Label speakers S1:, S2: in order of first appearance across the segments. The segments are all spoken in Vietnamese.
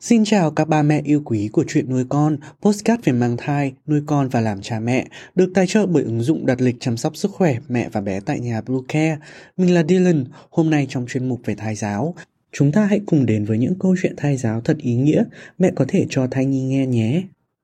S1: Xin chào các ba mẹ yêu quý của chuyện nuôi con, postcard về mang thai, nuôi con và làm cha mẹ, được tài trợ bởi ứng dụng đặt lịch chăm sóc sức khỏe mẹ và bé tại nhà Blue Care. Mình là Dylan, hôm nay trong chuyên mục về thai giáo, chúng ta hãy cùng đến với những câu chuyện thai giáo thật ý nghĩa mẹ có thể cho thai nhi nghe nhé.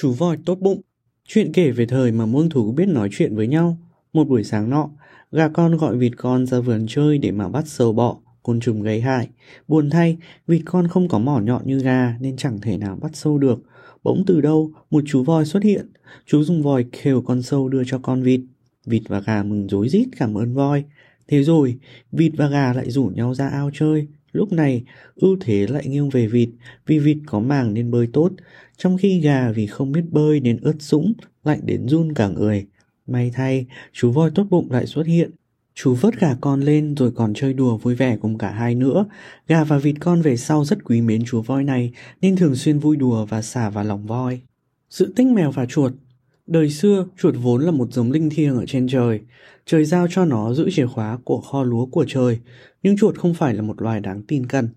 S1: Chú voi tốt bụng. Chuyện kể về thời mà muôn thú biết nói chuyện với nhau. Một buổi sáng nọ, Gà con gọi vịt con ra vườn chơi để mà bắt sâu bọ, Côn trùng gây hại. Buồn thay, Vịt con không có mỏ nhọn như gà Nên chẳng thể nào bắt sâu được. Bỗng từ đâu, Một chú voi xuất hiện. Chú dùng vòi khều con sâu đưa cho con vịt. Vịt và gà mừng rối rít cảm ơn voi. Thế rồi, Vịt và gà lại rủ nhau ra ao chơi. Lúc này, ưu thế lại nghiêng về vịt, vì vịt có màng nên bơi tốt, trong khi gà vì không biết bơi nên ướt sũng, lạnh đến run cả người. May thay, chú voi tốt bụng lại xuất hiện. Chú vớt gà con lên rồi còn chơi đùa vui vẻ cùng cả hai nữa. Gà và vịt con về sau rất quý mến chú voi này nên thường xuyên vui đùa và xả vào lòng voi. Sự tích mèo và chuột Đời xưa, chuột vốn là một giống linh thiêng ở trên trời. Trời giao cho nó giữ chìa khóa của kho lúa của trời, nhưng chuột không phải là một loài đáng tin cẩn.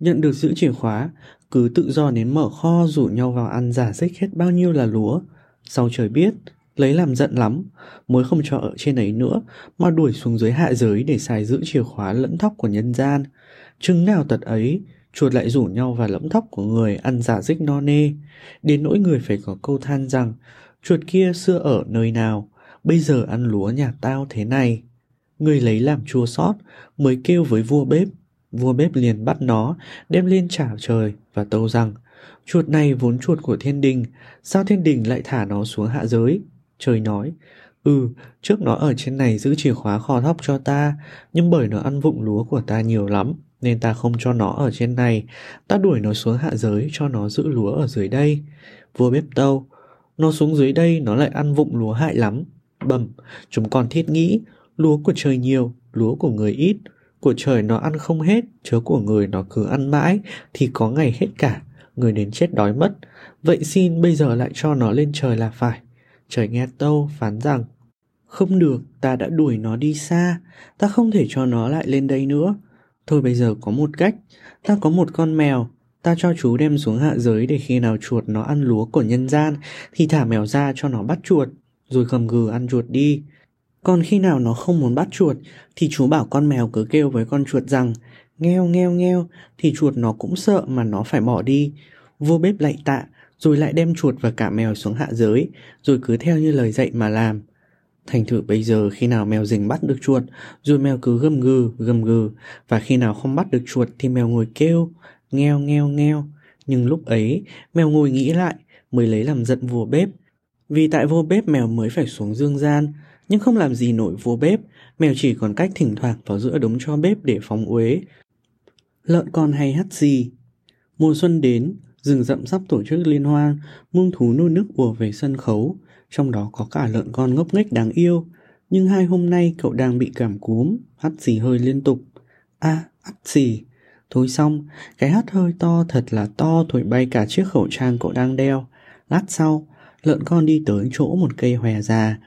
S1: Nhận được giữ chìa khóa, cứ tự do đến mở kho rủ nhau vào ăn giả dích hết bao nhiêu là lúa. Sau trời biết, lấy làm giận lắm, mới không cho ở trên ấy nữa, mà đuổi xuống dưới hạ giới để xài giữ chìa khóa lẫn thóc của nhân gian. Chừng nào tật ấy, chuột lại rủ nhau vào lẫm thóc của người ăn giả dích no nê. Đến nỗi người phải có câu than rằng, chuột kia xưa ở nơi nào, bây giờ ăn lúa nhà tao thế này. Người lấy làm chua xót mới kêu với vua bếp. Vua bếp liền bắt nó, đem lên trả trời và tâu rằng chuột này vốn chuột của thiên đình, sao thiên đình lại thả nó xuống hạ giới? Trời nói, ừ, trước nó ở trên này giữ chìa khóa kho thóc cho ta, nhưng bởi nó ăn vụng lúa của ta nhiều lắm, nên ta không cho nó ở trên này, ta đuổi nó xuống hạ giới cho nó giữ lúa ở dưới đây. Vua bếp tâu, nó xuống dưới đây nó lại ăn vụng lúa hại lắm. Bẩm, chúng còn thiết nghĩ, lúa của trời nhiều, lúa của người ít, của trời nó ăn không hết, chớ của người nó cứ ăn mãi, thì có ngày hết cả, người đến chết đói mất. Vậy xin bây giờ lại cho nó lên trời là phải. Trời nghe tâu phán rằng, không được, ta đã đuổi nó đi xa, ta không thể cho nó lại lên đây nữa. Thôi bây giờ có một cách, ta có một con mèo, ta cho chú đem xuống hạ giới để khi nào chuột nó ăn lúa của nhân gian thì thả mèo ra cho nó bắt chuột, rồi gầm gừ ăn chuột đi. Còn khi nào nó không muốn bắt chuột thì chú bảo con mèo cứ kêu với con chuột rằng ngheo ngheo ngheo thì chuột nó cũng sợ mà nó phải bỏ đi. Vô bếp lạy tạ rồi lại đem chuột và cả mèo xuống hạ giới rồi cứ theo như lời dạy mà làm. Thành thử bây giờ khi nào mèo rình bắt được chuột rồi mèo cứ gầm gừ gầm gừ và khi nào không bắt được chuột thì mèo ngồi kêu ngheo ngheo ngheo. Nhưng lúc ấy mèo ngồi nghĩ lại mới lấy làm giận vua bếp. Vì tại vua bếp mèo mới phải xuống dương gian nhưng không làm gì nổi vua bếp, mèo chỉ còn cách thỉnh thoảng vào giữa đống cho bếp để phóng uế. Lợn con hay hắt gì? Mùa xuân đến, rừng rậm sắp tổ chức liên hoan, muông thú nô nước ùa về sân khấu, trong đó có cả lợn con ngốc nghếch đáng yêu. Nhưng hai hôm nay cậu đang bị cảm cúm, hắt xì hơi liên tục. À, hắt xì. Thôi xong, cái hắt hơi to thật là to thổi bay cả chiếc khẩu trang cậu đang đeo. Lát sau, lợn con đi tới chỗ một cây hòe già,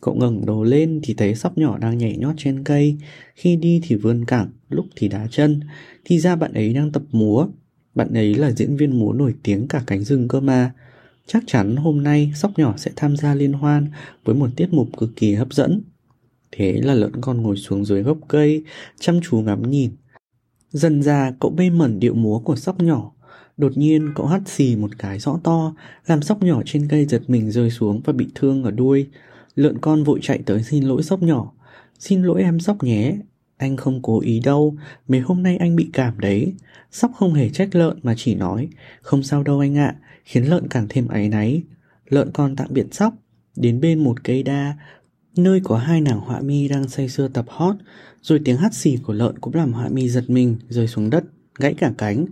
S1: Cậu ngẩng đầu lên thì thấy sóc nhỏ đang nhảy nhót trên cây. Khi đi thì vươn cẳng, lúc thì đá chân. Thì ra bạn ấy đang tập múa. Bạn ấy là diễn viên múa nổi tiếng cả cánh rừng cơ mà. Chắc chắn hôm nay sóc nhỏ sẽ tham gia liên hoan Với một tiết mục cực kỳ hấp dẫn. Thế là lợn con ngồi xuống dưới gốc cây Chăm chú ngắm nhìn. Dần già cậu mê mẩn điệu múa của sóc nhỏ. Đột nhiên cậu hắt xì một cái rõ to, Làm sóc nhỏ trên cây giật mình rơi xuống và bị thương ở đuôi. Lợn con vội chạy tới xin lỗi sóc nhỏ. Xin lỗi em sóc nhé, Anh không cố ý đâu, Mấy hôm nay anh bị cảm đấy. Sóc không hề trách lợn mà chỉ nói, Không sao đâu anh ạ, Khiến lợn càng thêm áy náy. Lợn con tạm biệt sóc, Đến bên một cây đa Nơi có hai nàng họa mi đang say sưa tập hót, Rồi tiếng hắt xì của lợn cũng làm họa mi giật mình Rơi xuống đất, gãy cả cánh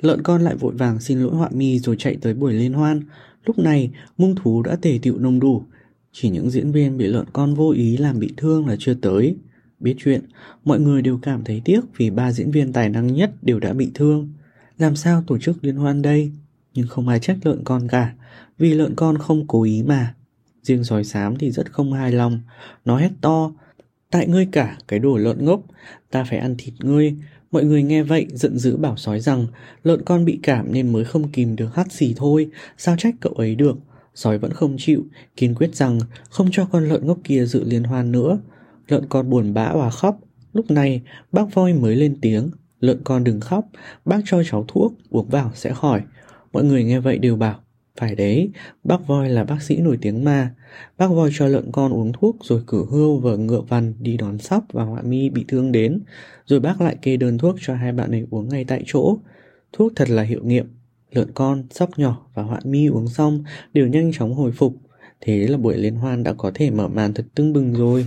S1: Lợn con lại vội vàng xin lỗi họa mi rồi chạy tới buổi liên hoan. Lúc này, mung thú đã tề tiệu nông đủ. Chỉ những diễn viên bị lợn con vô ý làm bị thương là chưa tới. Biết chuyện, mọi người đều cảm thấy tiếc vì ba diễn viên tài năng nhất đều đã bị thương. Làm sao tổ chức liên hoan đây? Nhưng không ai trách lợn con cả, vì lợn con không cố ý mà. Riêng sói xám thì rất không hài lòng, nó hét to. Tại ngươi cả, cái đồ lợn ngốc, ta phải ăn thịt ngươi. Mọi người nghe vậy giận dữ bảo sói rằng lợn con bị cảm nên mới không kìm được hắt xì thôi, sao trách cậu ấy được. Sói vẫn không chịu, kiên quyết rằng không cho con lợn ngốc kia dự liên hoan nữa. Lợn con buồn bã và khóc. Lúc này, bác voi mới lên tiếng. Lợn con đừng khóc, bác cho cháu thuốc, uống vào sẽ khỏi. Mọi người nghe vậy đều bảo, phải đấy, bác voi là bác sĩ nổi tiếng mà. Bác voi cho lợn con uống thuốc rồi cử hươu và ngựa vằn đi đón sóc và họa mi bị thương đến. Rồi bác lại kê đơn thuốc cho hai bạn ấy uống ngay tại chỗ. Thuốc thật là hiệu nghiệm. Lợn con, sóc nhỏ và họa mi uống xong đều nhanh chóng hồi phục. Thế là buổi liên hoan đã có thể mở màn thật tưng bừng rồi.